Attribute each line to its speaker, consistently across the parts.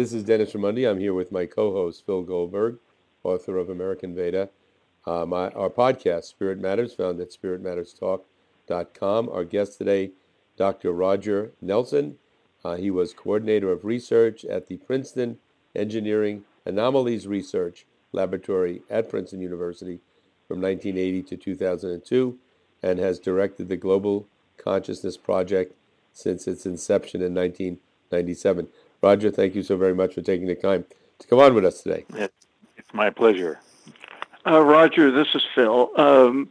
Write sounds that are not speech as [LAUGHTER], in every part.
Speaker 1: This is Dennis Raimondi. I'm here with my co-host Phil Goldberg, author of American Veda. Uh, my, our podcast, Spirit Matters, found at spiritmatterstalk.com. Our guest today, Dr. Roger Nelson. Uh, he was coordinator of research at the Princeton Engineering Anomalies Research Laboratory at Princeton University from 1980 to 2002 and has directed the Global Consciousness Project since its inception in 1997. Roger, thank you so very much for taking the time to come on with us today.
Speaker 2: It's my pleasure.
Speaker 3: Uh, Roger, this is Phil. Um,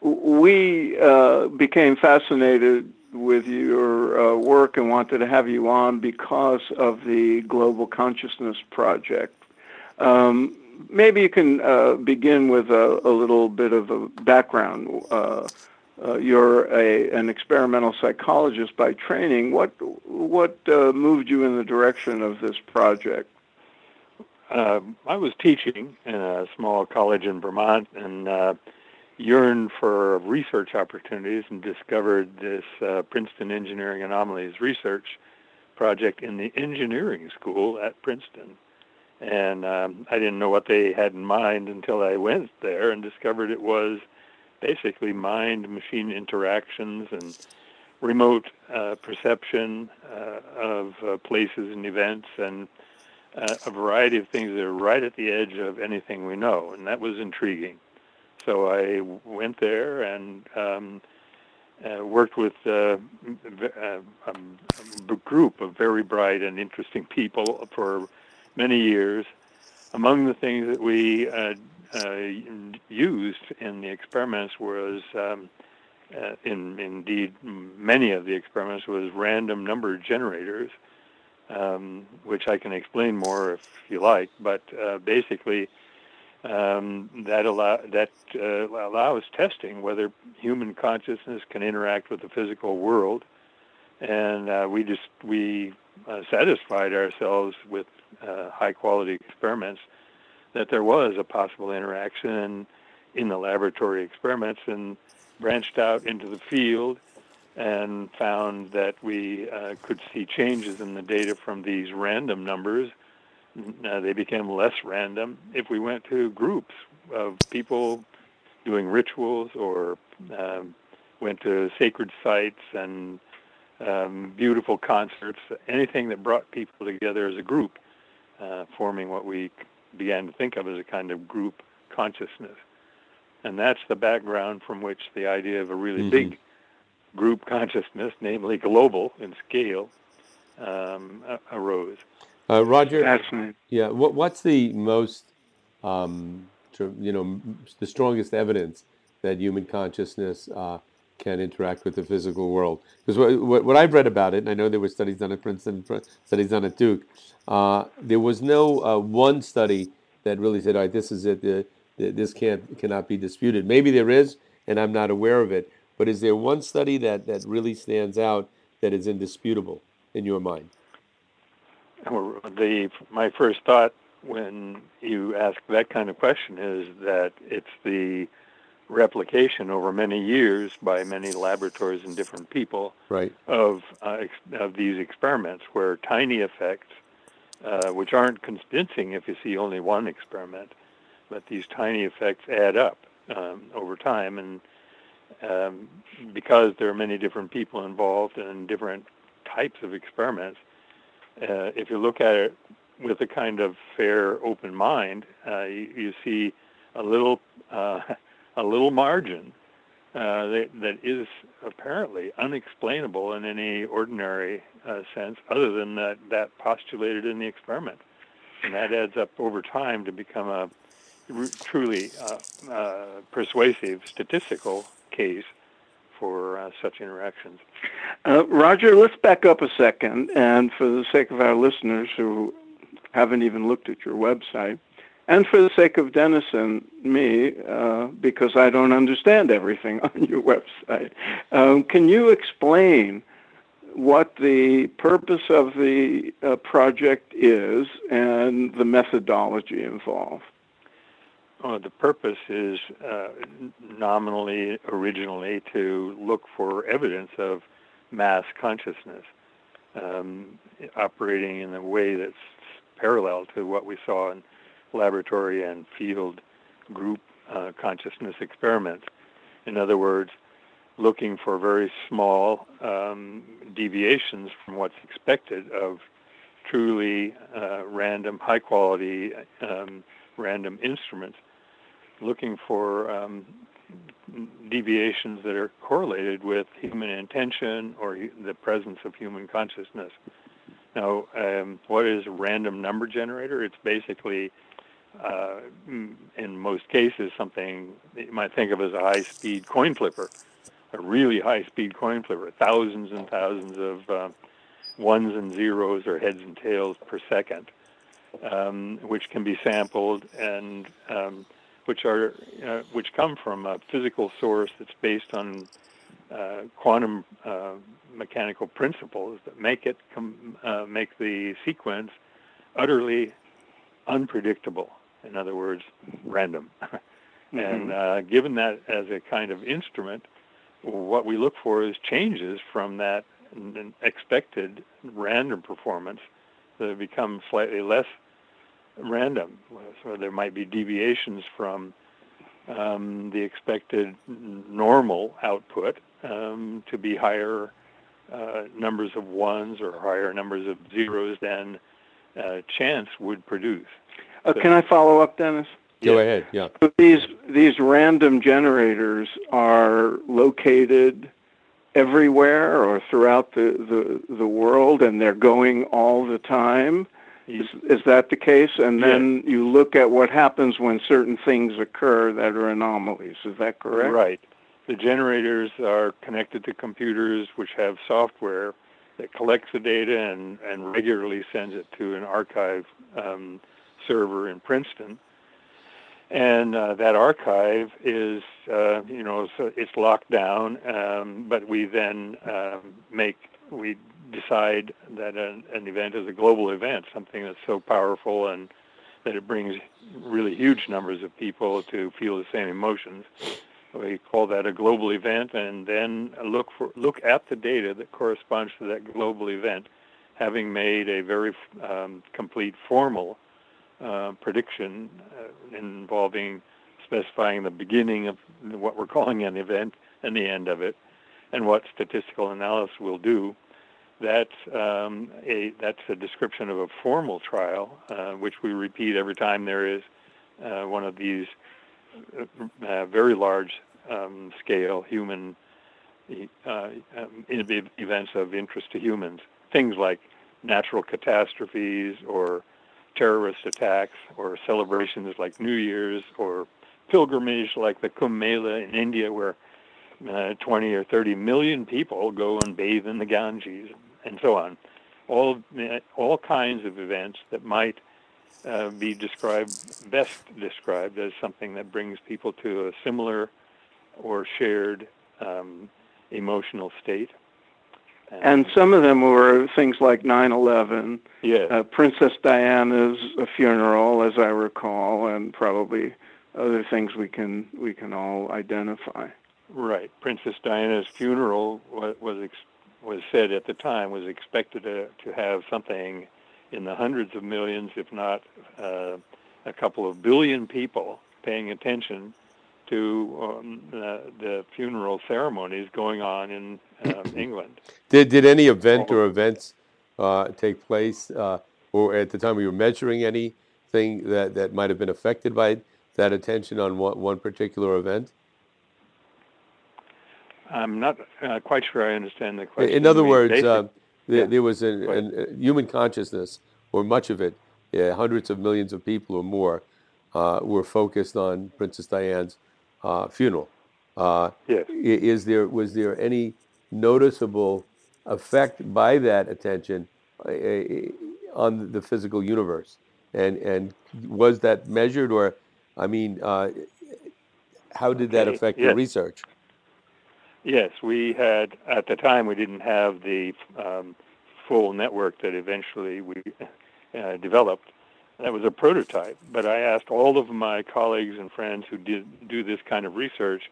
Speaker 3: we uh, became fascinated with your uh, work and wanted to have you on because of the Global Consciousness Project. Um, maybe you can uh, begin with a, a, little bit of a background. Uh, you're a, an experimental psychologist by training. What what uh, moved you in the direction of this project?
Speaker 2: Uh, I was teaching in a small college in Vermont and uh, yearned for research opportunities and discovered this uh, Princeton Engineering Anomalies Research project in the engineering school at Princeton. And um, I didn't know what they had in mind until I went there and discovered it was basically mind machine interactions and remote uh, perception uh, of uh, places and events and uh, a variety of things that are right at the edge of anything we know. And that was intriguing. So I went there and um, uh, worked with uh, um, a group of very bright and interesting people for many years. Among the things that we used in the experiments was, um, uh, in indeed many of the experiments, was random number generators, um, which I can explain more if you like. But uh, basically, um, that allow that uh, allows testing whether human consciousness can interact with the physical world, and uh, we just we uh, satisfied ourselves with high quality experiments that there was a possible interaction in the laboratory experiments and branched out into the field and found that we uh, could see changes in the data from these random numbers. They became less random if we went to groups of people doing rituals or um, went to sacred sites and um, beautiful concerts, anything that brought people together as a group, uh, forming what we began to think of as a kind of group consciousness. And that's the background from which the idea of a really mm-hmm. big group consciousness, namely global in scale, um, arose.
Speaker 1: Uh, Roger, yeah, what, what's the most, um, you know, the strongest evidence that human consciousness uh, can interact with the physical world? Because what, what, I've read about it, and I know there were studies done at Princeton, studies done at Duke, uh, there was no uh, one study that really said, "All right, this is it. The, the, this can't cannot be disputed." Maybe there is, and I'm not aware of it. But is there one study that that really stands out that is indisputable in your mind?
Speaker 2: The my first thought when you ask that kind of question is that it's the replication over many years by many laboratories and different people
Speaker 1: right.
Speaker 2: of uh, ex- of these experiments where tiny effects uh, which aren't convincing if you see only one experiment, but these tiny effects add up um, over time. And um, because there are many different people involved and different types of experiments, uh, if you look at it with a kind of fair, open mind, uh, you, you, see a little uh, a little margin uh, that, that is apparently unexplainable in any ordinary uh, sense, other than that, that postulated in the experiment. And that adds up over time to become a truly uh, uh, persuasive statistical case for uh, such interactions.
Speaker 3: Uh, Roger, let's back up a second, and for the sake of our listeners who haven't even looked at your website, and for the sake of Dennis and me, uh, because I don't understand everything [LAUGHS] on your website, um, can you explain what the purpose of the uh, project is and the methodology involved?
Speaker 2: Oh, the purpose is uh, nominally, originally, to look for evidence of mass consciousness um, operating in a way that's parallel to what we saw in laboratory and field group uh, consciousness experiments. In other words, looking for very small um, deviations from what's expected of truly uh, random, high quality, um, random instruments, looking for um, deviations that are correlated with human intention or the presence of human consciousness. Now, um, what is a random number generator? It's basically, uh, in most cases, something you might think of as a high speed coin flipper, a really high speed coin flipper, thousands and thousands of uh, ones and zeros or heads and tails per second, um, which can be sampled and um, which are uh, which come from a physical source that's based on uh, quantum uh, mechanical principles that make it com- uh, make the sequence utterly unpredictable. In other words, random. [LAUGHS] mm-hmm. And uh, given that as a kind of instrument, what we look for is changes from that expected random performance that become slightly less random. So there might be deviations from um, the expected normal output um, to be higher uh, numbers of ones or higher numbers of zeros than uh, chance would produce.
Speaker 3: Uh, can I follow up, Dennis?
Speaker 1: Go ahead. Yeah.
Speaker 3: So these these random generators are located everywhere or throughout the, the, the world, and they're going all the time. Is, is that the case? And then you look at what happens when certain things occur that are anomalies. Is that correct?
Speaker 2: Right. The generators are connected to computers which have software that collects the data and, and regularly sends it to an archive um, server in Princeton. And uh, that archive is, uh, you know, so it's locked down, um, but we then um, make, we decide that an, an event is a global event, something that's so powerful and that it brings really huge numbers of people to feel the same emotions. We call that a global event, and then look for look at the data that corresponds to that global event, having made a very um, complete formal uh, prediction uh, involving specifying the beginning of what we're calling an event and the end of it, and what statistical analysis will do that's um, a that's a description of a formal trial, uh, which we repeat every time there is uh, one of these uh, very large um, scale human um, events of interest to humans. Things like natural catastrophes or terrorist attacks or celebrations like New Year's or pilgrimage like the Kumbh Mela in India, where uh, 20 or 30 million people go and bathe in the Ganges and so on. All all kinds of events that might uh, be described best described as something that brings people to a similar or shared um, emotional state.
Speaker 3: And, some of them were things like 9/11,
Speaker 2: yes.
Speaker 3: Uh, Princess Diana's funeral, as I recall, and probably other things we can we can all identify.
Speaker 2: Right, Princess Diana's funeral was, was ex- was said at the time was expected to, to have something in the hundreds of millions, if not uh, a couple of billion people paying attention to um, uh, the funeral ceremonies going on in um, [CLEARS THROAT] England.
Speaker 1: Did did any event or events uh, take place, uh, or at the time we were measuring anything that, that might have been affected by that attention on one, one particular event?
Speaker 2: I'm not uh, quite sure I understand the question.
Speaker 1: In other words, uh, there, yeah. there, was a, a, human consciousness, or much of it, yeah, hundreds of millions of people or more, uh, were focused on Princess Diana's uh, funeral.
Speaker 2: Uh, yes.
Speaker 1: Is there was there any noticeable effect by that attention uh, on the physical universe, and and was that measured, or I mean, how did that affect yes. your research?
Speaker 2: Yes, we had at the time we didn't have the um, full network that eventually we uh, developed. That was a prototype, but I asked all of my colleagues and friends who did do this kind of research,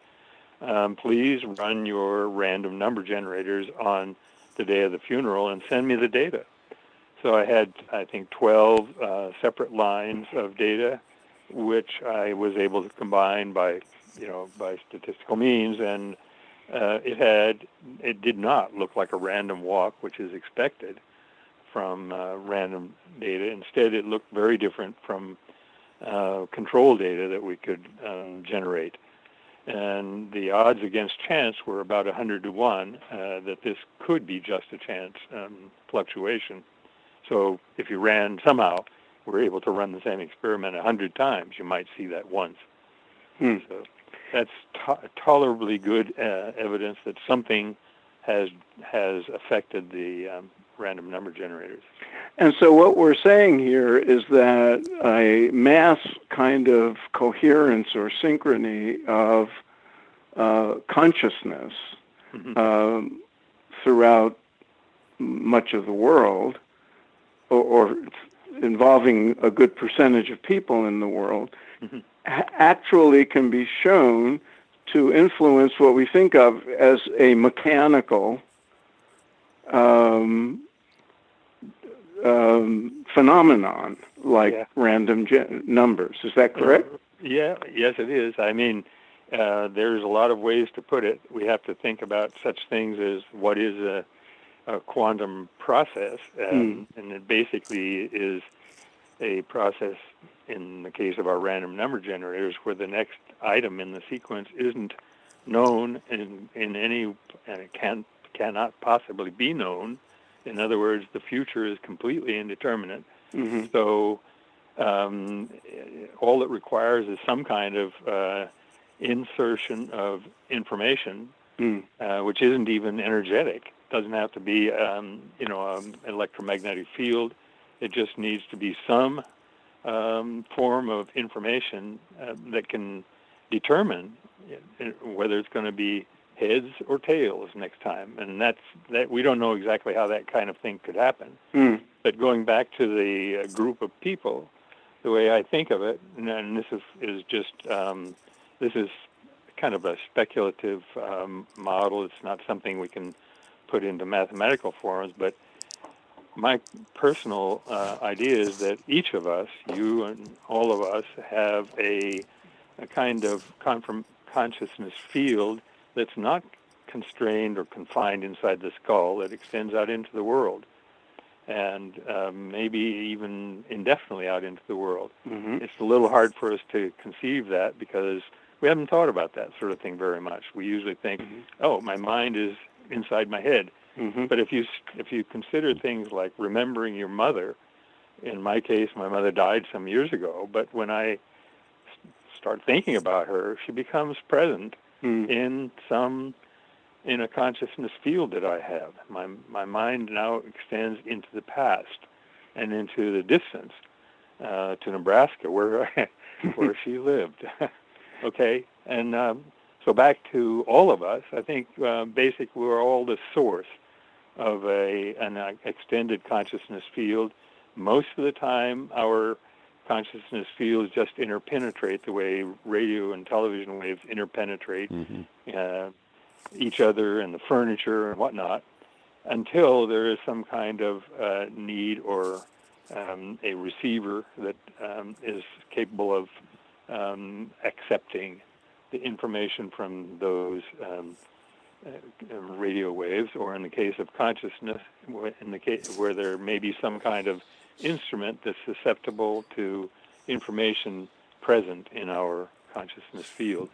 Speaker 2: um, please run your random number generators on the day of the funeral and send me the data. So I had, I think, 12 uh, separate lines of data, which I was able to combine by, you know, by statistical means, and uh, it had, it did not look like a random walk, which is expected from uh, random data. Instead, it looked very different from uh, control data that we could um, generate. And the odds against chance were about 100 to 1 uh, that this could be just a chance um, fluctuation. So if you ran somehow, were able to run the same experiment 100 times, you might see that once. Hmm. So that's to- tolerably good uh, evidence that something has has affected the um, random number generators.
Speaker 3: And so what we're saying here is that a mass kind of coherence or synchrony of uh, consciousness mm-hmm. um, throughout much of the world, or, or, involving a good percentage of people in the world, mm-hmm. actually can be shown to influence what we think of as a mechanical um, um, phenomenon like yeah. random gen- numbers. Is that correct?
Speaker 2: Yeah, yes, it is. I mean, uh, there's a lot of ways to put it. We have to think about such things as what is a, a quantum process, um, mm. and it basically is a process in the case of our random number generators where the next item in the sequence isn't known in, in any, and it can, cannot possibly be known in other words, the future is completely indeterminate. Mm-hmm. So um, all it requires is some kind of uh, insertion of information, mm. uh, which isn't even energetic. It doesn't have to be, um, you know, an electromagnetic field. It just needs to be some um, form of information uh, that can determine uh, whether it's going to be heads or tails next time, and that's that. We don't know exactly how that kind of thing could happen. Mm. But going back to the uh, group of people, the way I think of it, and this is is just um, this is kind of a speculative um, model. It's not something we can put into mathematical forms, but my personal uh, idea is that each of us, you and all of us, have a, a kind of confirm, consciousness field that's not constrained or confined inside the skull, that extends out into the world and um, maybe even indefinitely out into the world. Mm-hmm. It's a little hard for us to conceive that because we haven't thought about that sort of thing very much. We usually think, mm-hmm. "Oh, my mind is inside my head." Mm-hmm. But if you if you consider things like remembering your mother, in my case, my mother died some years ago. But when I start thinking about her, she becomes present mm. in some in a consciousness field that I have. My my mind now extends into the past and into the distance uh, to Nebraska, where [LAUGHS] where she lived. [LAUGHS] okay, and um, so back to all of us. I think uh, basically we're all the source of a an uh, extended consciousness field. Most of the time, our consciousness fields just interpenetrate the way radio and television waves interpenetrate mm-hmm. uh, each other and the furniture and whatnot until there is some kind of uh, need or um, a receiver that um, is capable of um, accepting the information from those um, radio waves, or in the case of consciousness, in the case where there may be some kind of instrument that's susceptible to information present in our consciousness field.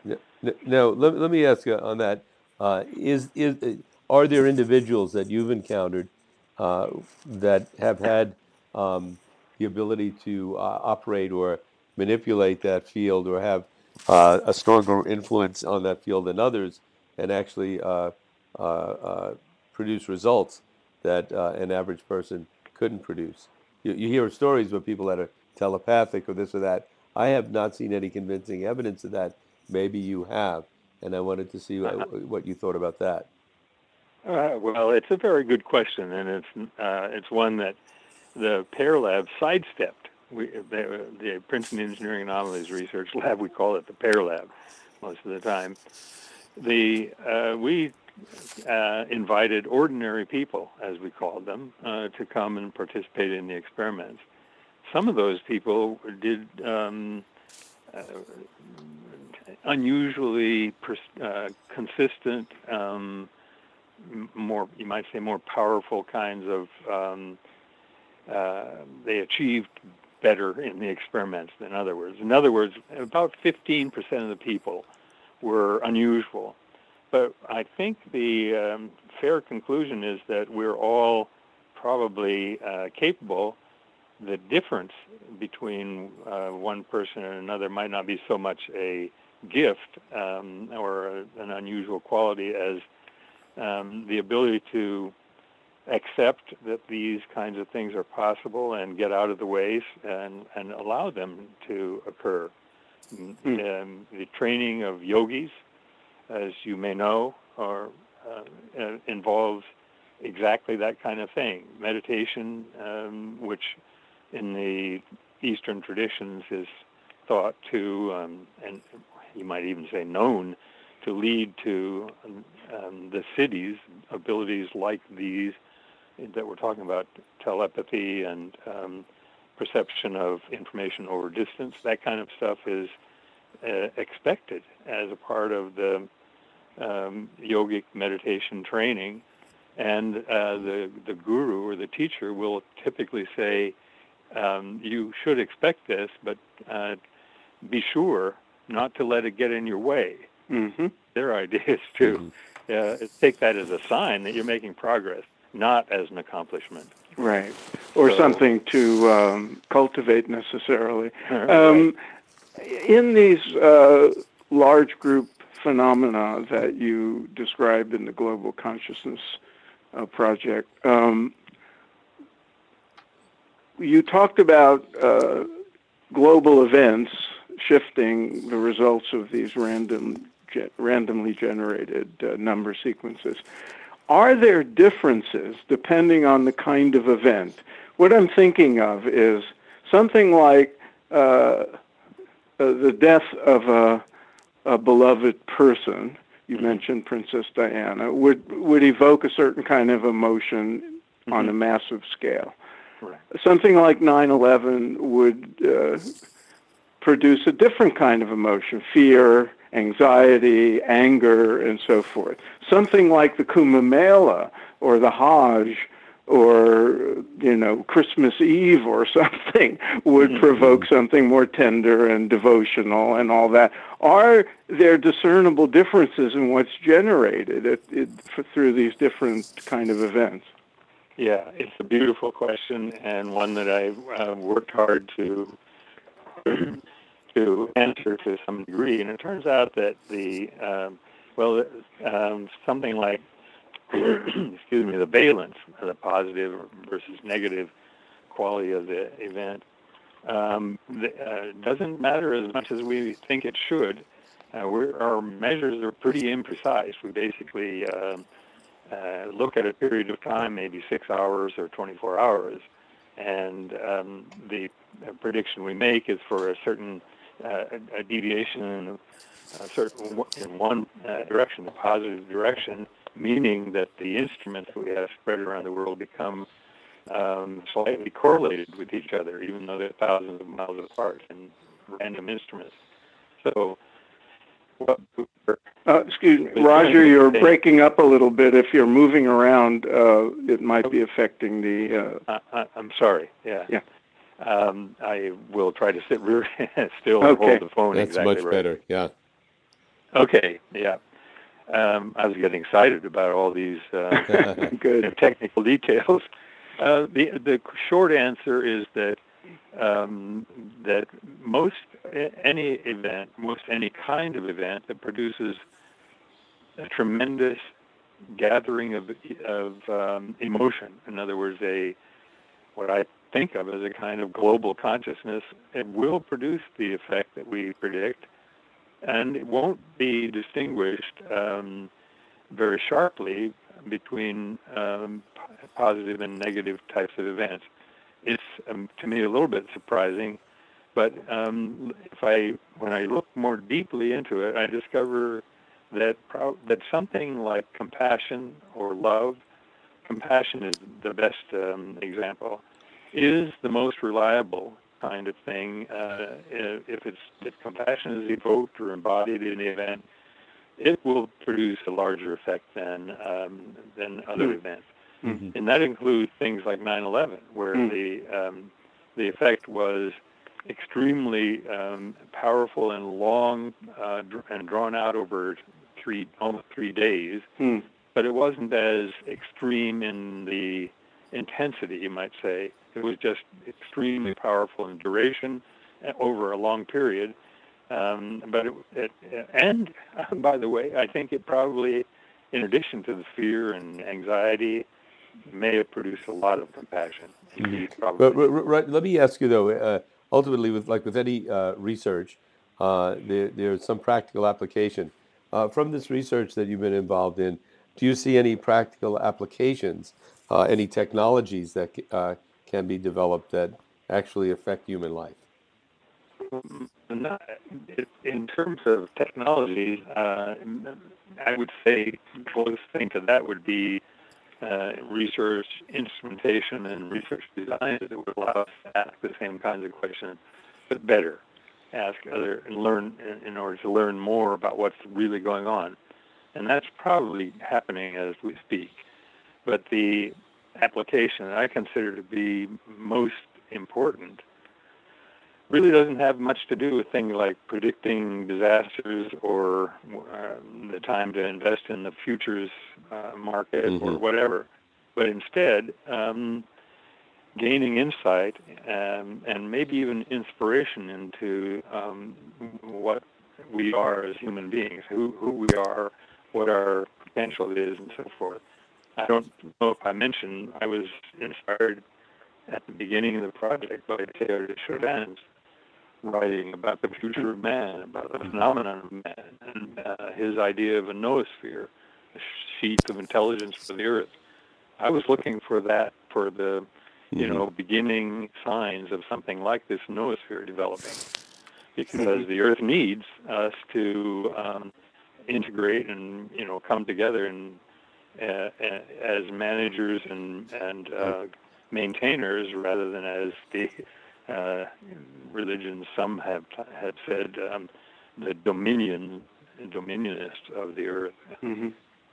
Speaker 1: Now, let, let me ask you on that. Uh, is, is, are there individuals that you've encountered uh, that have had um, the ability to uh, operate or manipulate that field or have uh, a stronger influence on that field than others and actually uh, uh, produce results that an average person couldn't produce? you, you hear stories of people that are telepathic or this or that. I have not seen any convincing evidence of that. Maybe you have, and I wanted to see uh, what you thought about that.
Speaker 2: Uh, well, it's a very good question, and it's uh, it's one that the Pear Lab sidestepped. We, the, the Princeton Engineering Anomalies Research Lab, we call it the Pear Lab most of the time. The uh, we uh, invited ordinary people, as we called them, uh, to come and participate in the experiments. Some of those people did um, uh, unusually pers- uh, consistent, um, more you might say more powerful kinds of. Um, uh, they achieved better in the experiments than other words. In other words, about 15% of the people were unusual. But I think the um, fair conclusion is that we're all probably uh, capable. The difference between uh, one person and another might not be so much a gift um, or a, an unusual quality as um, the ability to accept that these kinds of things are possible and get out of the ways and, and allow them to occur. Mm. Um, the training of yogis, as you may know, are, uh, uh, involves exactly that kind of thing. Meditation, um, which in the Eastern traditions is thought to, um, and you might even say known, to lead to um, the siddhis, abilities like these that we're talking about, telepathy and um, perception of information over distance, that kind of stuff is uh, expected as a part of the um, yogic meditation training. And uh, the, the guru or the teacher will typically say, um, you should expect this, but uh, be sure not to let it get in your way.
Speaker 3: Mm-hmm.
Speaker 2: Their [LAUGHS] idea is to mm-hmm. uh, take that as a sign that you're making progress not as an accomplishment.
Speaker 3: Right. Or so, something to um, cultivate necessarily.
Speaker 2: Right. Um,
Speaker 3: in these uh, large group phenomena that you described in the Global Consciousness uh, Project, um, you talked about uh, global events shifting the results of these random, ge- randomly generated uh, number sequences. Are there differences depending on the kind of event? What I'm thinking of is something like uh, uh, the death of a, a beloved person. You mentioned Princess Diana would would evoke a certain kind of emotion mm-hmm. on a massive scale. Something like 9/11 would uh, produce a different kind of emotion: fear, anxiety, anger, and so forth. Something like the Kumbh Mela or the Hajj or you know Christmas Eve or [LAUGHS] something would mm-hmm. provoke something more tender and devotional and all that. Are there discernible differences in what's generated it, it, for, through these different kind of events?
Speaker 2: Yeah, it's a beautiful question and one that I've uh, worked hard to [CLEARS THROAT] to answer to some degree. And it turns out that the, um, well, um, something like, [CLEARS THROAT] excuse me, the valence, the positive versus negative quality of the event, um, the, uh, doesn't matter as much as we think it should. Uh, our measures are pretty imprecise. We basically uh, uh, look at a period of time, maybe six hours or 24 hours, and um, the prediction we make is for a certain uh, a deviation in a certain in one uh, direction, a positive direction, meaning that the instruments we have spread around the world become um, slightly correlated with each other, even though they're thousands of miles apart and random instruments. So,
Speaker 3: what, uh, excuse me, Roger, you're breaking up a little bit. If you're moving around, uh, it might be affecting the.
Speaker 2: Uh... I, am sorry. Yeah.
Speaker 3: Yeah.
Speaker 2: Um, I will try to sit rear [LAUGHS] still and
Speaker 3: okay.
Speaker 2: hold the phone.
Speaker 1: That's
Speaker 2: exactly
Speaker 1: much
Speaker 2: right.
Speaker 1: better. Yeah.
Speaker 2: Okay. Yeah. Um, I was getting excited about all these uh, [LAUGHS] [LAUGHS] good technical details. Uh, the the short answer is that um, that most any event, most any kind of event that produces a tremendous gathering of of um, emotion. In other words, a what I think of as a kind of global consciousness, it will produce the effect that we predict, and it won't be distinguished um, very sharply between um, positive and negative types of events. It's um, to me a little bit surprising, but um, if I when I look more deeply into it, I discover that pro- that something like compassion or love, compassion is the best um, example, is the most reliable kind of thing. Uh, if it's if compassion is evoked or embodied in the event, it will produce a larger effect than um, than other mm-hmm. events, mm-hmm. and that includes things like 9/11, where mm-hmm. the um, the effect was extremely um, powerful and long uh, and drawn out over three almost three days, hmm. but it wasn't as extreme in the intensity, you might say. It was just extremely powerful in duration uh, over a long period. Um, but it, it, and [LAUGHS] by the way, I think it probably, in addition to the fear and anxiety, may have produced a lot of compassion.
Speaker 1: Mm-hmm. But, right, let me ask you though. Uh, ultimately, with like with any uh, research, uh, there, there's some practical application. Uh, from this research that you've been involved in, do you see any practical applications, uh, any technologies that uh, can be developed that actually affect human life?
Speaker 2: Not, in terms of technology, uh, I would say close thing to that would be uh, research instrumentation and research design that would allow us to ask the same kinds of questions, but better ask other and learn in order to learn more about what's really going on. And that's probably happening as we speak. But the application that I consider to be most important really doesn't have much to do with things like predicting disasters or uh, the time to invest in the futures uh, market mm-hmm. or whatever, but instead um, gaining insight um, and maybe even inspiration into um, what we are as human beings, who, who we are, what our potential is, and so forth. I don't know if I mentioned I was inspired at the beginning of the project by Teilhard de Chardin's writing about the future of man, about the phenomenon of man, and uh, his idea of a noosphere, a sheet of intelligence for the earth. I was looking for that for the you mm-hmm. know, beginning signs of something like this noosphere developing, because the Earth needs us to um, integrate and you know come together and as managers and and uh, maintainers rather than as the uh, religions some have have said um, the dominion dominionist of the earth.
Speaker 3: Mm-hmm.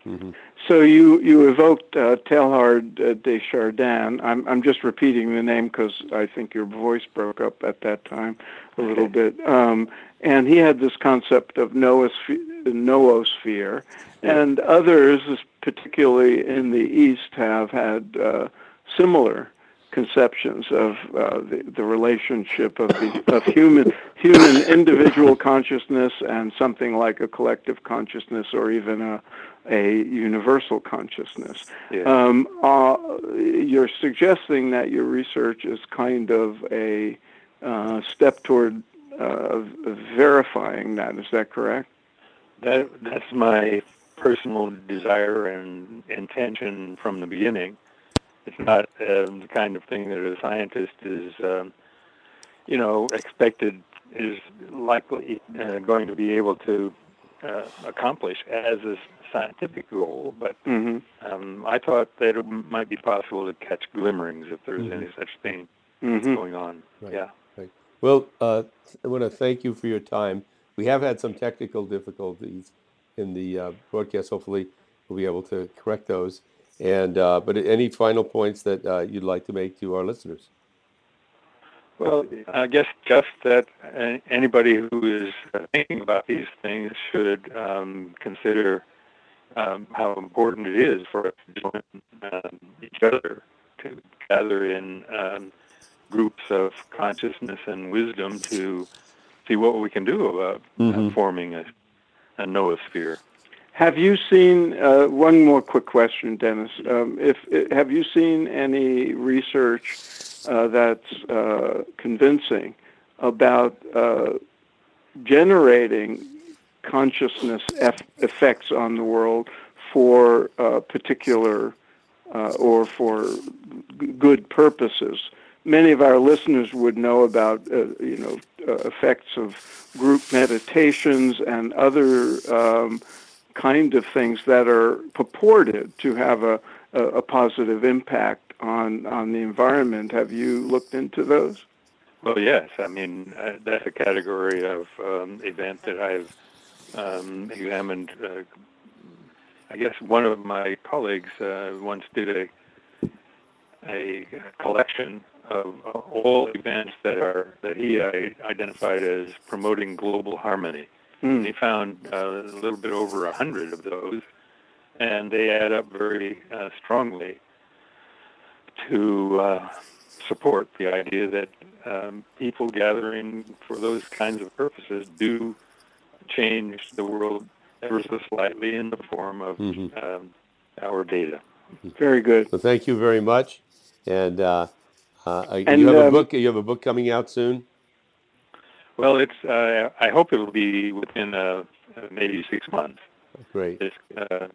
Speaker 3: Mm-hmm. So you you evoked uh, Teilhard uh, de Chardin. I'm I'm just repeating the name because I think your voice broke up at that time a little bit. Um, and he had this concept of noosphere, noosphere yeah. and others, particularly in the East, have had uh, similar conceptions of uh, the, the relationship of the of human human individual consciousness and something like a collective consciousness or even a a universal consciousness. Yeah. Um, uh, you're suggesting that your research is kind of a uh, step toward uh, verifying that. Is that correct?
Speaker 2: That that's my personal desire and intention from the beginning. It's not um, the kind of thing that a scientist is, um, you know, expected is likely uh, going to be able to uh, accomplish as a scientific goal. But mm-hmm. um, I thought that it might be possible to catch glimmerings if there's mm-hmm. any such thing mm-hmm. going on. Right. Yeah.
Speaker 1: Right. Well, uh, I want to thank you for your time. We have had some technical difficulties in the uh, broadcast. Hopefully, we'll be able to correct those. And uh, but any final points that uh, you'd like to make to our listeners?
Speaker 2: Well, I guess just that anybody who is thinking about these things should um, consider um, how important it is for us to join um, each other to gather in um, groups of consciousness and wisdom to see what we can do about mm-hmm. uh, forming a, a noosphere.
Speaker 3: Have you seen uh, one more quick question, Dennis? Um, if, have you seen any research uh, that's uh, convincing about uh, generating consciousness eff- effects on the world for uh, particular uh, or for good purposes? Many of our listeners would know about, you know, effects of group meditations and other um, kind of things that are purported to have a, a, a positive impact on on the environment. Have you looked into those?
Speaker 2: Well, yes. I mean, uh, that's a category of um, event that I've um, examined. Uh, I guess one of my colleagues uh, once did a a collection of all events that are that he identified as promoting global harmony. Mm. He found uh, a little bit over a hundred of those, and they add up very uh, strongly to uh, support the idea that um, people gathering for those kinds of purposes do change the world ever so slightly in the form of mm-hmm. um, our data.
Speaker 3: Very good.
Speaker 1: Well, thank you very much. And, uh, uh, and you have um, a book. You have a book coming out soon.
Speaker 2: Well, it's. Uh, I hope it will be within uh, maybe six months.
Speaker 1: Great.
Speaker 2: Uh,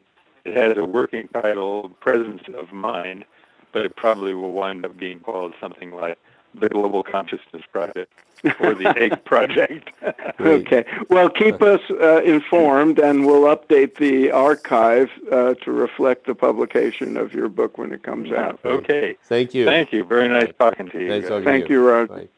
Speaker 2: it has a working title, "Presence of Mind," but it probably will wind up being called something like the Global Consciousness Project or the Egg [LAUGHS] Project.
Speaker 3: okay. Well, keep us uh, informed, and we'll update the archive uh, to reflect the publication of your book when it comes out.
Speaker 2: Okay.
Speaker 1: Thank you.
Speaker 2: Thank you. Very nice talking to you.
Speaker 1: Nice talking
Speaker 3: Thank
Speaker 1: to
Speaker 3: you, you Roger. Bye.